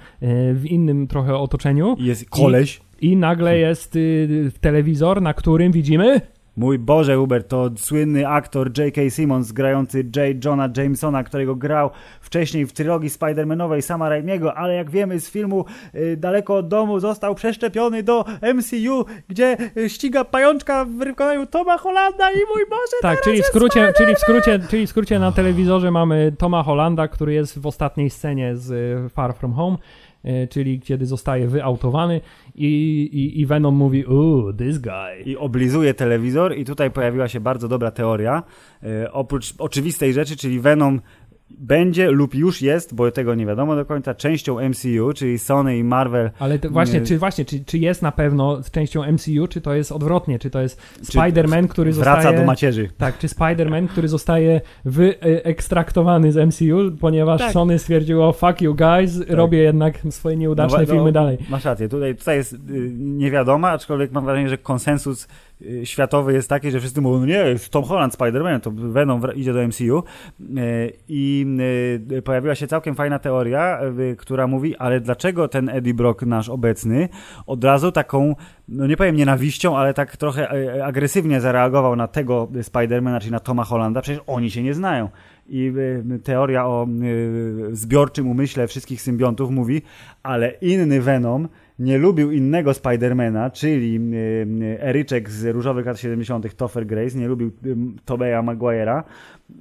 w innym trochę otoczeniu. Jest koleś. I nagle jest y, telewizor, na którym widzimy Mój Boże, Hubert, to słynny aktor J.K. Simmons grający J. Johna Jamesona, którego grał wcześniej w trylogii Spider-Manowej Sama Raimiego, ale jak wiemy z filmu y, Daleko od domu został przeszczepiony do MCU, gdzie y, ściga pajączka w wykonaniu Toma Hollanda i mój Boże, Tak, czyli w, skrócie, czyli, w skrócie, czyli w skrócie na telewizorze mamy Toma Hollanda, który jest w ostatniej scenie z e, Far From Home, czyli kiedy zostaje wyautowany i, i, i Venom mówi, ooh, this guy. i oblizuje telewizor i tutaj pojawiła się bardzo dobra teoria. E, oprócz oczywistej rzeczy, czyli Venom będzie lub już jest, bo tego nie wiadomo do końca, częścią MCU, czyli Sony i Marvel. Ale to właśnie, Nie. czy właśnie, czy, czy jest na pewno z częścią MCU, czy to jest odwrotnie, czy to jest Spider-Man, który Wraca zostaje... do macierzy. Tak, czy Spider-Man, który zostaje wyekstraktowany z MCU, ponieważ Tak. Sony stwierdziło, fuck you guys, robię jednak swoje nieudaczne No, filmy no, dalej. Masz rację, tutaj, tutaj jest y, niewiadoma, aczkolwiek mam wrażenie, że konsensus y, światowy jest taki, że wszyscy mówią, no nie, jest Tom Holland Spider-Man, to Venom idzie do MCU y, i y, pojawiła się całkiem fajna teoria, y, która mówi, ale dlaczego ten Eddie Brock nasz obecny od razu taką, no nie powiem nienawiścią, ale tak trochę y, agresywnie zareagował na tego Spidermana, czyli na Toma Hollanda, przecież oni się nie znają. I y, teoria o y, zbiorczym umyśle wszystkich symbiontów mówi, ale inny Venom nie lubił innego Spidermana, czyli Eryczek z Różowych lat 70. Topher Grace, nie lubił Tobeya Maguire'a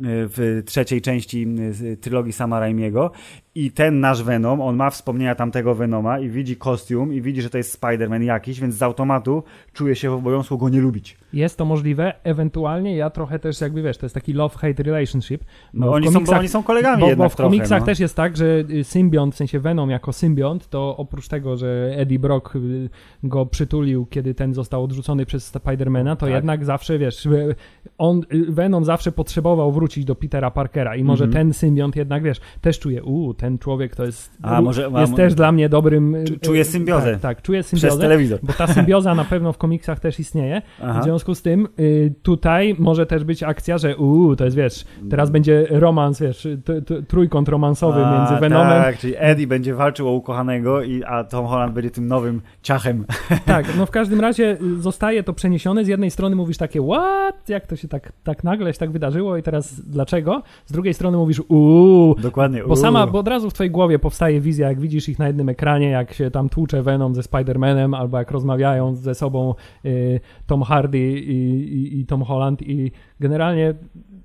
w trzeciej części z trylogii Sama Raimiego i ten nasz Venom, on ma wspomnienia tamtego Venoma i widzi kostium i widzi, że to jest Spider-Man jakiś, więc z automatu czuje się w obowiązku go nie lubić. Jest to możliwe, ewentualnie ja trochę też jakby wiesz, to jest taki love-hate relationship. No, oni, są, komiksach- oni są kolegami Bo, jednak bo w trochę, komiksach no. też jest tak, że y, symbiont, w sensie Venom jako symbiont, to oprócz tego, że Eddie Brock y, go przytulił, kiedy ten został odrzucony przez Spidermana, to Tak. jednak zawsze, wiesz, y, on, Venom zawsze potrzebował wrócić do Petera Parkera i może Mhm. ten symbiont jednak, wiesz, też czuje, uuu, ten człowiek to jest, A, może- jest też dla mnie dobrym... y, Czu- czuje y, symbiozę. Tak, tak Przez symbiozę. telewizor. Bo ta symbioza na pewno w komiksach też istnieje. Aha. W związku z tym y, tutaj może też być akcja, że uuu, to jest wiesz, teraz będzie romans, wiesz, t, t, trójkąt romansowy A, między Venomem. Tak, czyli Eddie będzie walczył o ukochanego, i, a Tom Holland będzie tym nowym ciachem. Tak, no w każdym razie zostaje to przeniesione. Z jednej strony mówisz takie, what? Jak to się tak, tak nagle się tak wydarzyło i teraz dlaczego? Z drugiej strony mówisz, uuu. Dokładnie. Bo sama, bo od razu w twojej głowie powstaje wizja, jak widzisz ich na jednym ekranie, jak się tam tłucze Venom ze Spider-Manem, albo jak rozmawiają ze sobą y, Tom Hardy i, i, i Tom Holland i generalnie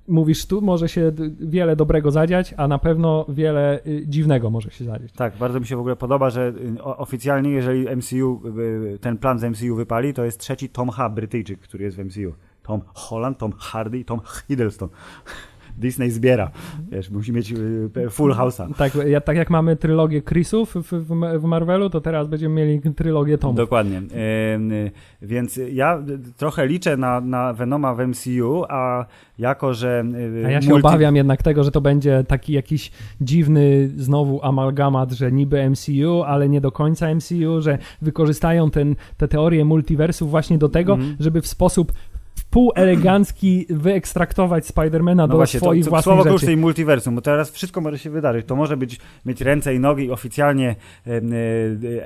mówisz, tu może się wiele dobrego zadziać, a na pewno wiele y, dziwnego może się zadziać. Tak, bardzo mi się w ogóle podoba, że y, oficjalnie, jeżeli MCU, y, ten plan z MCU wypali, to jest trzeci Tom H. Brytyjczyk, który jest w MCU. Tom Holland, Tom Hardy, Tom Hiddleston. Disney zbiera. Wiesz, musi mieć y, full house'a. Tak, ja, tak jak mamy trylogię Chrisów w, w, Marvelu, to teraz będziemy mieli trylogię Tomów. Dokładnie. Ym, y, więc ja y, trochę liczę na, na Venoma w MCU, a jako, że... y, A ja się multi- obawiam jednak tego, że to będzie taki jakiś dziwny znowu amalgamat, że niby MCU, ale nie do końca MCU, że wykorzystają ten, te teorie multiversów właśnie do tego, Mhm. żeby w sposób wpółelegancki wyekstraktować Spidermana No do właśnie, to, swoich to własnych słowo rzeczy. klucz tej multiversum, bo teraz wszystko może się wydarzyć. To może być, mieć ręce i nogi i oficjalnie em,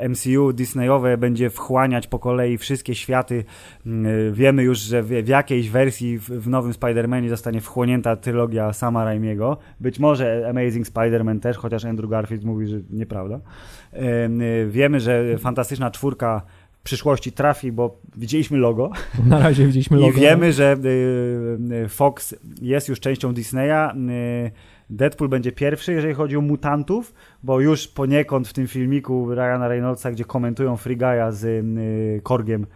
e, MCU Disneyowe będzie wchłaniać po kolei wszystkie światy. E, Wiemy już, że w, w jakiejś wersji w, w nowym Spider-Manie zostanie wchłonięta trylogia Sama Raimiego. Być może Amazing Spider-Man też, chociaż Andrew Garfield mówi, że nieprawda. E, Wiemy, że Fantastyczna Czwórka w przyszłości trafi, bo widzieliśmy logo. Na razie widzieliśmy logo. I wiemy, że y, y, Fox jest już częścią Disneya. Y, Deadpool będzie pierwszy, jeżeli chodzi o mutantów, bo już poniekąd w tym filmiku Ryana Reynoldsa, gdzie komentują Free Guy'a z Korgiem,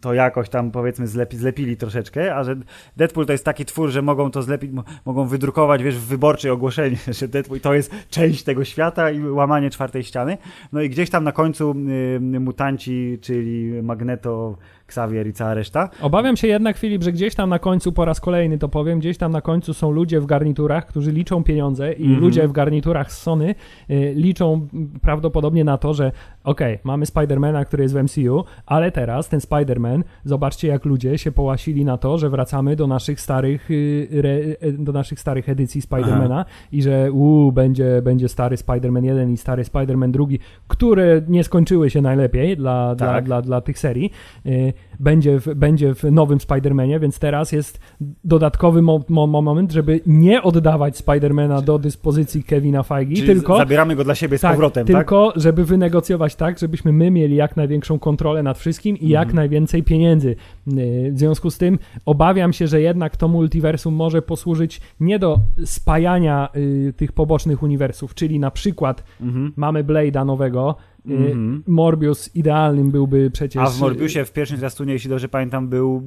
to jakoś tam powiedzmy zlepi, zlepili troszeczkę, a że Deadpool to jest taki twór, że mogą to zlepić, mo- mogą wydrukować, wiesz, w wyborczej ogłoszenie, że Deadpool to jest część tego świata i łamanie czwartej ściany. No i gdzieś tam na końcu y, mutanci, czyli Magneto, Xavier i cała reszta, Obawiam się jednak, Filip, że gdzieś tam na końcu, po raz kolejny to powiem, gdzieś tam na końcu są ludzie w garniturach, którzy liczą pieniądze i Mhm. ludzie w garniturach z Sony y, liczą prawdopodobnie na to, że okej, mamy Spidermana, który jest w MCU, ale teraz ten Spiderman, zobaczcie jak ludzie się połasili na to, że wracamy do naszych starych, y, re, e, do naszych starych edycji Spidermana i że uu, będzie, będzie stary Spiderman 1 i stary Spiderman 2, które nie skończyły się najlepiej dla, dla, Tak. dla, dla tych serii. Y, będzie w, będzie w nowym Spider-Manie, więc teraz jest dodatkowy mo, mo, moment, żeby nie oddawać Spider-Mana do dyspozycji Kevina Feige, czyli tylko, zabieramy go dla siebie z tak, powrotem, tak? tylko żeby wynegocjować tak, żebyśmy my mieli jak największą kontrolę nad wszystkim i jak Mhm. najwięcej pieniędzy. Y, W związku z tym obawiam się, że jednak to multiversum może posłużyć nie do spajania y, tych pobocznych uniwersów, czyli na przykład Mhm. mamy Blade'a nowego, Mhm. Morbius idealnym byłby przecież... A w Morbiusie w pierwszym zwiastunie, jeśli dobrze pamiętam, był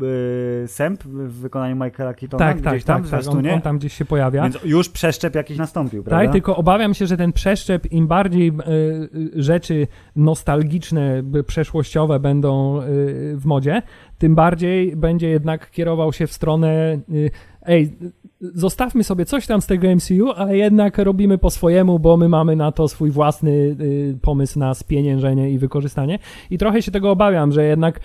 y, Sęp w wykonaniu Michaela Keatona. Tak, tak, tam tak, tak. On, on, tam gdzieś się pojawia. Więc już przeszczep jakiś nastąpił, prawda? Tak, tylko obawiam się, że ten przeszczep, im bardziej y, rzeczy nostalgiczne, przeszłościowe będą y, w modzie, tym bardziej będzie jednak kierował się w stronę ej, zostawmy sobie coś tam z tego MCU, ale jednak robimy po swojemu, bo my mamy na to swój własny y, pomysł na spieniężenie i wykorzystanie. I trochę się tego obawiam, że jednak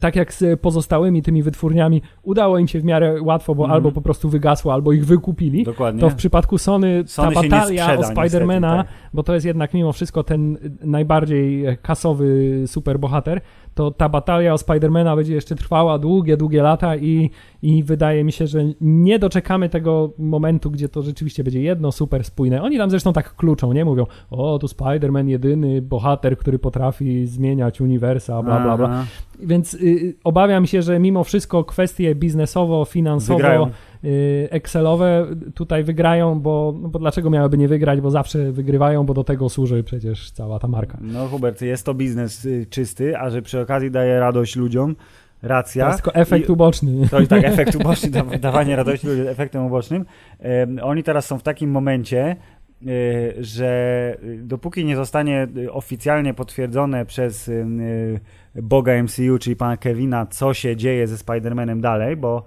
tak jak z pozostałymi tymi wytwórniami udało im się w miarę łatwo, bo mm. albo po prostu wygasło, albo ich wykupili, Dokładnie. to w przypadku Sony, Sony ta batalia o Spidermana, tak. bo to jest jednak mimo wszystko ten najbardziej kasowy superbohater, to ta batalia o Spidermana będzie jeszcze trwała długie, długie lata i, i wydaje mi się, że nie doczekamy tego momentu, gdzie to rzeczywiście będzie jedno super spójne. Oni tam zresztą tak kluczą, nie? Mówią, o, tu Spider-Man jedyny bohater, który potrafi zmieniać uniwersa, bla, bla, bla. Więc y, obawiam się, że mimo wszystko kwestie biznesowo, finansowo, Wygrają. Y, Excelowe tutaj wygrają, bo, no bo dlaczego miałyby nie wygrać, bo zawsze wygrywają, bo do tego służy przecież cała ta marka. No Hubert, jest to biznes y, czysty, a że przy okazji daje radość ludziom, racja. To jest tylko efekt I, uboczny. To jest tak, efekt uboczny, dawanie radości efektem ubocznym. oni teraz są w takim momencie, y, że dopóki nie zostanie oficjalnie potwierdzone przez boga MCU, czyli pana Kevina, co się dzieje ze Spider-Manem dalej, bo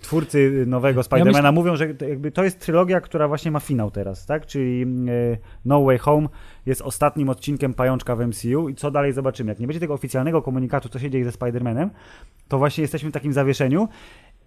twórcy nowego Spidermana ja mówią, że jakby to jest trylogia, która właśnie ma finał teraz, tak? Czyli No Way Home jest ostatnim odcinkiem pajączka w MCU i co dalej zobaczymy. Jak nie będzie tego oficjalnego komunikatu, co się dzieje ze Spidermanem, to właśnie jesteśmy w takim zawieszeniu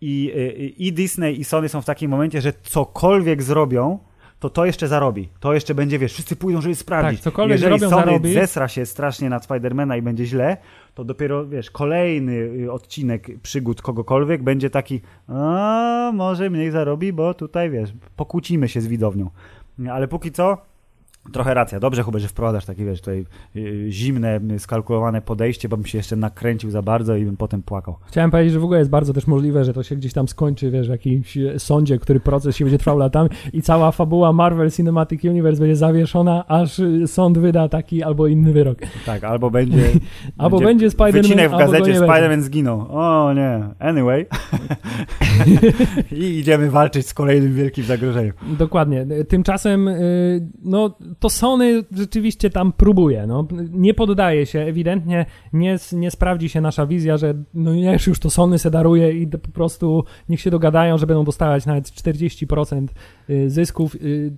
i, i Disney i Sony są w takim momencie, że cokolwiek zrobią, to to jeszcze zarobi. To jeszcze będzie, wiesz, wszyscy pójdą, żeby sprawdzić. Tak, cokolwiek Jeżeli zrobią, Sony zarobi. zesra się strasznie nad Spidermana i będzie źle, to dopiero, wiesz, kolejny y, odcinek przygód kogokolwiek będzie taki, a może mniej zarobi, bo tutaj, wiesz, pokłócimy się z widownią. Ale póki co, Trochę racja. Dobrze, Hubert, że wprowadzasz takie, wiesz, tutaj yy, zimne, skalkulowane podejście, bo bym się jeszcze nakręcił za bardzo i bym potem płakał. Chciałem powiedzieć, że w ogóle jest bardzo też możliwe, że to się gdzieś tam skończy, wiesz, w jakimś sądzie, który proces się będzie trwał latami i cała fabuła Marvel Cinematic Universe będzie zawieszona, aż sąd wyda taki albo inny wyrok. Tak, albo będzie... albo będzie, będzie Spider-Man, Wycinek w gazecie Spider-Man zginął. O nie. Anyway. I idziemy walczyć z kolejnym wielkim zagrożeniem. Dokładnie. Tymczasem, y, no to Sony rzeczywiście tam próbuje. No. Nie poddaje się, ewidentnie nie, nie sprawdzi się nasza wizja, że no nie, już to Sony se daruje i po prostu niech się dogadają, że będą dostawać nawet 40% y, zysków y,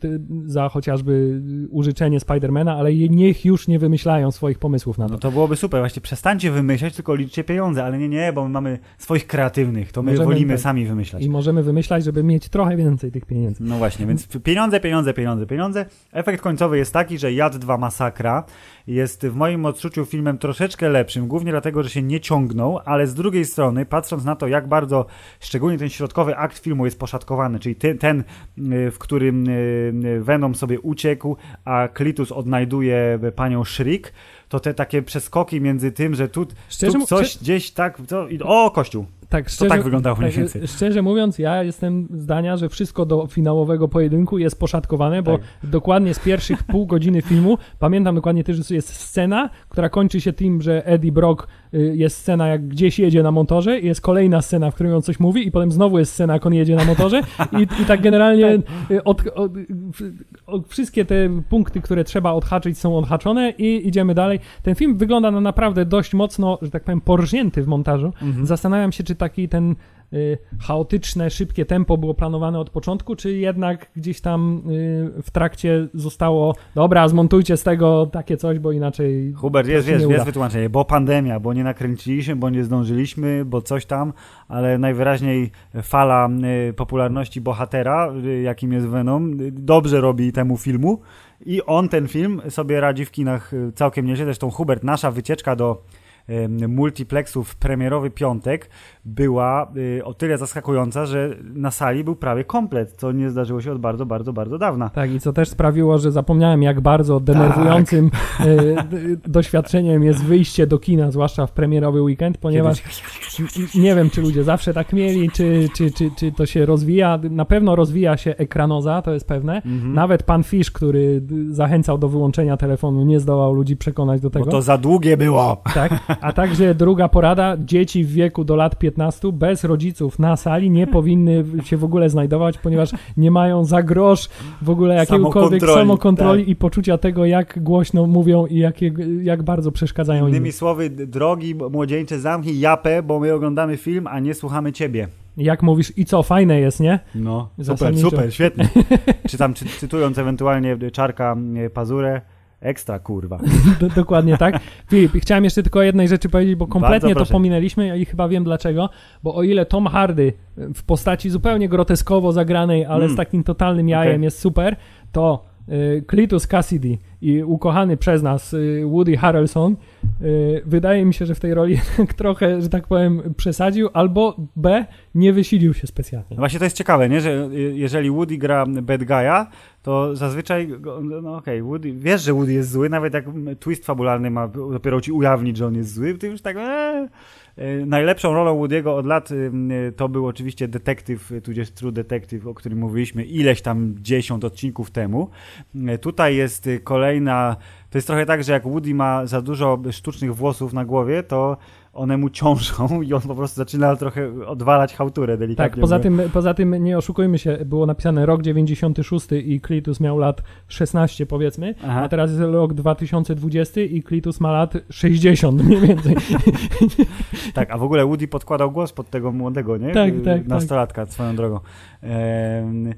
za chociażby użyczenie Spidermana, ale niech już nie wymyślają swoich pomysłów na to. No to byłoby super, właśnie przestańcie wymyślać, tylko liczcie pieniądze, ale nie, nie, bo my mamy swoich kreatywnych, to my możemy, wolimy tak. sami wymyślać. I możemy wymyślać, żeby mieć trochę więcej tych pieniędzy. No właśnie, więc pieniądze, pieniądze, pieniądze, pieniądze. Efekt końcowy końcowy jest taki, że Jad 2 Masakra jest w moim odczuciu filmem troszeczkę lepszym, głównie dlatego, że się nie ciągnął, ale z drugiej strony, patrząc na to, jak bardzo szczególnie ten środkowy akt filmu jest poszatkowany, czyli ten, ten y, w którym y, Venom sobie uciekł, a Klitus odnajduje panią Shriek, to te takie przeskoki między tym, że tu, tu coś gdzieś tak, to, o, kościół, tak, szczerze, to tak wyglądało mniej tak, więcej. Szczerze mówiąc, ja jestem zdania, że wszystko do finałowego pojedynku jest poszatkowane, bo tak. dokładnie z pierwszych pół godziny filmu pamiętam dokładnie też, że jest scena, która kończy się tym, że Eddie Brock y, jest scena, jak gdzieś jedzie na motorze i jest kolejna scena, w której on coś mówi i potem znowu jest scena, jak on jedzie na motorze i, i tak generalnie tak. Y, od, od, od, wszystkie te punkty, które trzeba odhaczyć są odhaczone i idziemy dalej. Ten film wygląda na naprawdę dość mocno, że tak powiem, porżnięty w montażu. Mhm. Zastanawiam się, czy taki ten y, chaotyczne, szybkie tempo było planowane od początku, czy jednak gdzieś tam y, w trakcie zostało, dobra, zmontujcie z tego takie coś, bo inaczej. Hubert, jest, jest, jest wytłumaczenie, bo pandemia, bo nie nakręciliśmy, bo nie zdążyliśmy, bo coś tam, ale najwyraźniej fala y, popularności bohatera, jakim jest Venom, dobrze robi temu filmu. I on ten film sobie radzi w kinach całkiem nieźle. Zresztą Hubert, nasza wycieczka do multiplexów premierowy piątek była y, o tyle zaskakująca, że na sali był prawie komplet, co nie zdarzyło się od bardzo, bardzo, bardzo dawna. Tak, i co też sprawiło, że zapomniałem, jak bardzo denerwującym Tak. d- doświadczeniem jest wyjście do kina, zwłaszcza w premierowy weekend, ponieważ n- nie wiem, czy ludzie zawsze tak mieli, czy, czy, czy, czy to się rozwija. Na pewno rozwija się ekranoza, to jest pewne. Mhm. Nawet pan Fish, który zachęcał do wyłączenia telefonu, nie zdołał ludzi przekonać do tego. Bo to za długie było. Tak? A także druga porada, dzieci w wieku do lat 15 bez rodziców na sali nie powinny się w ogóle znajdować, ponieważ nie mają za grosz w ogóle jakiegokolwiek Samokontroli, samokontroli tak. i poczucia tego, jak głośno mówią i jakie, jak bardzo przeszkadzają Innymi innym. słowy, drogi młodzieńcze, zamknij japę, bo my oglądamy film, a nie słuchamy ciebie. Jak mówisz, i co, fajne jest, nie? No, super, super, świetnie. Czy tam czy, cytując ewentualnie Czarka e, Pazurę, ekstra kurwa. Do, dokładnie tak. Filip, chciałem jeszcze tylko o jednej rzeczy powiedzieć, bo kompletnie to pominęliśmy i chyba wiem dlaczego, bo o ile Tom Hardy w postaci zupełnie groteskowo zagranej, ale Mm. z takim totalnym jajem Okej. jest super, to y, Cletus Cassidy i ukochany przez nas y, Woody Harrelson wydaje mi się, że w tej roli trochę, że tak powiem, przesadził, albo B, nie wysilił się specjalnie. No właśnie to jest ciekawe, nie? że e, jeżeli Woody gra bad guy'a, to zazwyczaj, go- no okej, Woody, wiesz, że Woody jest zły, nawet jak twist fabularny ma dopiero ci ujawnić, że on jest zły, ty już tak... Eee. E, Najlepszą rolą Woody'ego od lat y, y, to był oczywiście detektyw, y, tudzież True Detective, o którym mówiliśmy ileś tam dziesiąt odcinków temu. E, Tutaj jest kolejna, to jest trochę tak, że jak Woody ma za dużo sztucznych włosów na głowie, to one mu ciążą i on po prostu zaczyna trochę odwalać chałturę delikatnie. Tak, poza tym, poza tym nie oszukujmy się, było napisane rok 96 i Klitus miał lat 16 powiedzmy, Aha. a teraz jest rok 2020 i Klitus ma lat 60 mniej więcej. Tak, a w ogóle Woody podkładał głos pod tego młodego, nie? Tak, tak, Nastolatka, swoją drogą. Em,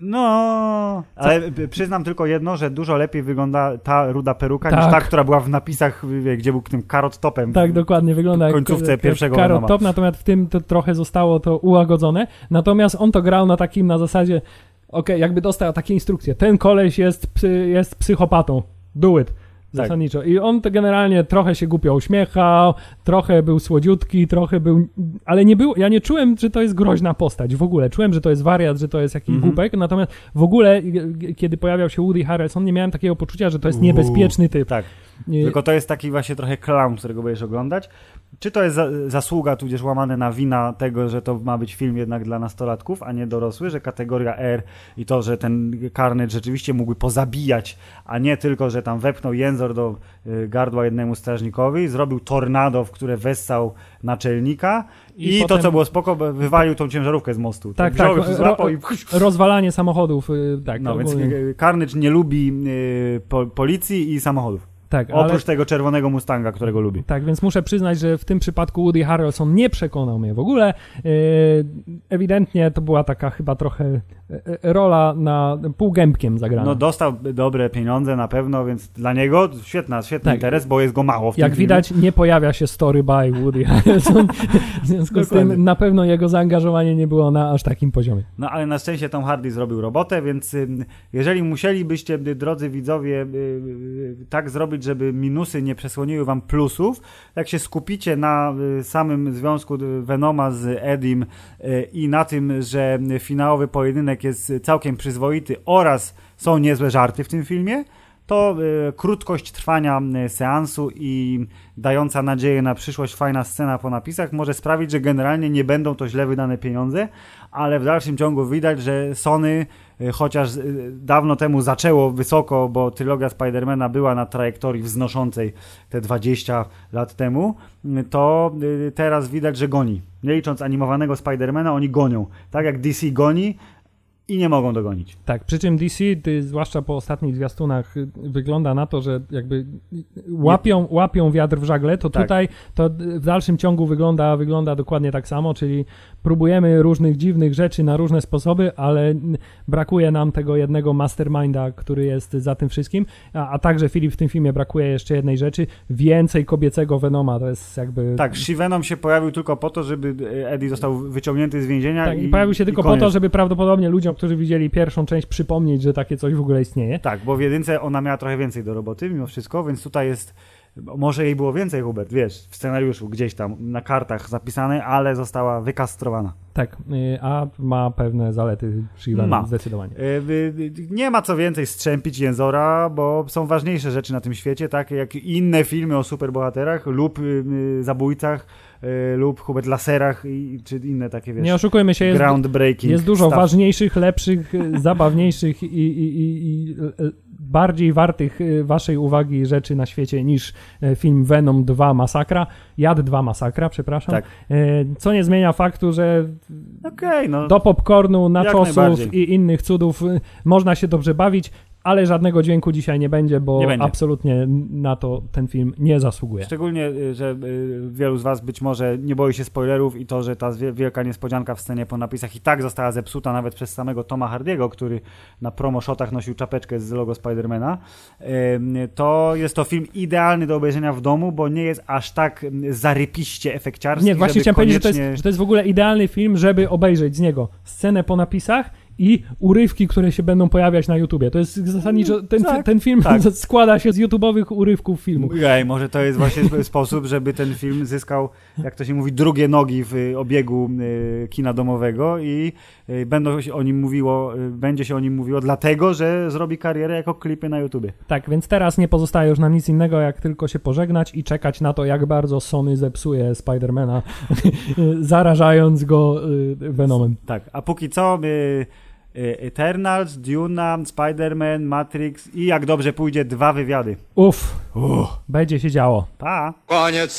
no, ale p- przyznam tylko jedno, że dużo lepiej wygląda ta ruda peruka niż Tak. ta, która była w napisach, gdzie był tym karot topem. Tak, dokładnie, wygląda jak końcówce jak pierwszego Venoma. Top, natomiast w tym to trochę zostało to ułagodzone, natomiast on to grał na takim, na zasadzie okej, jakby dostał takie instrukcje, ten koleś jest, jest psychopatą, do it. Tak. Zasadniczo. I on to generalnie trochę się głupio uśmiechał, trochę był słodziutki, trochę był. Ale nie było. Ja nie czułem, że to jest groźna postać w ogóle. Czułem, że to jest wariat, że to jest jakiś Mhm. głupek. Natomiast w ogóle, g- kiedy pojawiał się Woody Harrelson, nie miałem takiego poczucia, że to jest Uuu, niebezpieczny typ. Tak, Nie- tylko to jest taki właśnie trochę clown, którego będziesz oglądać. Czy to jest za, zasługa, tudzież łamane na wina tego, że to ma być film jednak dla nastolatków, a nie dorosły, że kategoria R i to, że ten Carnage rzeczywiście mógłby pozabijać, a nie tylko, że tam wepchnął jęzor do y, gardła jednemu strażnikowi, zrobił tornado, w które wessał naczelnika i, I to, potem- co było spoko, wywalił tą ciężarówkę z mostu. Tak, tak. złapał i... Rozwalanie samochodów, y, tak. No, więc ogólnie. y, Carnage nie lubi y, po, policji i samochodów. Tak, ale, Oprócz tego czerwonego Mustanga, którego lubi. tak, więc muszę przyznać, że w tym przypadku Woody Harrelson nie przekonał mnie w ogóle. Yy, ewidentnie to była taka chyba trochę e, e, rola na półgębkiem zagrana. No dostał dobre pieniądze na pewno, więc dla niego świetna, świetny Tak. interes, bo jest go mało w Jak filmie. widać, nie pojawia się story by Woody Harrelson. W związku z tym na pewno jego zaangażowanie nie było na aż takim poziomie. No ale na szczęście Tom Hardy zrobił robotę, więc ym, jeżeli musielibyście, y, drodzy widzowie, y, y, tak zrobić, żeby minusy nie przesłoniły wam plusów, jak się skupicie na y, samym związku y, Venoma z Edim y, i na tym, że finałowy pojedynek jest całkiem przyzwoity oraz są niezłe żarty w tym filmie, to y, krótkość trwania seansu i dająca nadzieję na przyszłość fajna scena po napisach może sprawić, że generalnie nie będą to źle wydane pieniądze, ale w dalszym ciągu widać, że Sony, y, chociaż y, dawno temu zaczęło wysoko, bo trylogia Spidermana była na trajektorii wznoszącej te 20 lat temu, to teraz widać, że goni. Nie licząc animowanego Spidermana, oni gonią. Tak jak DC goni i nie mogą dogonić. Tak, przy czym DC, ty, zwłaszcza po ostatnich zwiastunach, y, wygląda na to, że jakby łapią, łapią wiatr w żagle, to Tak. tutaj to w dalszym ciągu wygląda, wygląda dokładnie tak samo, czyli próbujemy różnych dziwnych rzeczy na różne sposoby, ale brakuje nam tego jednego masterminda, który jest za tym wszystkim, a, a także Filip w tym filmie brakuje jeszcze jednej rzeczy, więcej kobiecego Venoma, to jest jakby... Tak, Shivenom się pojawił tylko po to, żeby Eddie został wyciągnięty z więzienia. Tak, i, i pojawił się tylko po to, żeby prawdopodobnie ludziom, którzy widzieli pierwszą część, przypomnieć, że takie coś w ogóle istnieje. Tak, bo w jedynce ona miała trochę więcej do roboty mimo wszystko, więc tutaj jest Może jej było więcej, Hubert, wiesz, w scenariuszu gdzieś tam na kartach zapisane, ale została wykastrowana. Tak, y, a ma pewne zalety Ma. zdecydowanie. Y, y, Nie ma co więcej strzępić Jęzora, bo są ważniejsze rzeczy na tym świecie, takie jak inne filmy o superbohaterach lub zabójcach y, lub Hubert laserach i, czy inne takie, wiesz, Nie oszukujmy się, jest, jest dużo stuff. ważniejszych, lepszych, y, zabawniejszych i, i, i, y, bardziej wartych y, waszej uwagi rzeczy na świecie niż film Venom 2 Masakra. Jad 2 Masakra, przepraszam. Tak. Co nie zmienia faktu, że Okej, no. do popcornu, nachosów i innych cudów można się dobrze bawić, ale żadnego dźwięku dzisiaj nie będzie, bo Nie będzie. absolutnie na to ten film nie zasługuje. Szczególnie, y, że y, wielu z Was być może nie boi się spoilerów i to, że ta wielka niespodzianka w scenie po napisach i tak została zepsuta nawet przez samego Toma Hardiego, który na promo-shotach nosił czapeczkę z logo Spidermana, to jest to film idealny do obejrzenia w domu, bo nie jest aż tak y, zarypiście efekciarski, Nie, właśnie chciałem powiedzieć, że to, koniecznie- jest, że to jest w ogóle idealny film, żeby obejrzeć z niego scenę po napisach i urywki, które się będą pojawiać na YouTubie. To jest zasadniczo, ten, tak, ten film tak. składa się z YouTube'owych urywków filmu. Ej, może to jest właśnie sp- sposób, żeby ten film zyskał, jak to się mówi, drugie nogi w y, obiegu y, kina domowego i y, będą się o nim mówiło, będzie się o nim mówiło dlatego, że zrobi karierę jako klipy na YouTubie. Tak, więc teraz nie pozostaje już nam nic innego, jak tylko się pożegnać i czekać na to, jak bardzo Sony zepsuje Spidermana, zarażając go Venomem. Tak, a póki co y, y, Eternals, Duna, Spider-Man, Matrix i jak dobrze pójdzie dwa wywiady. Uff, będzie się działo. Pa! Koniec.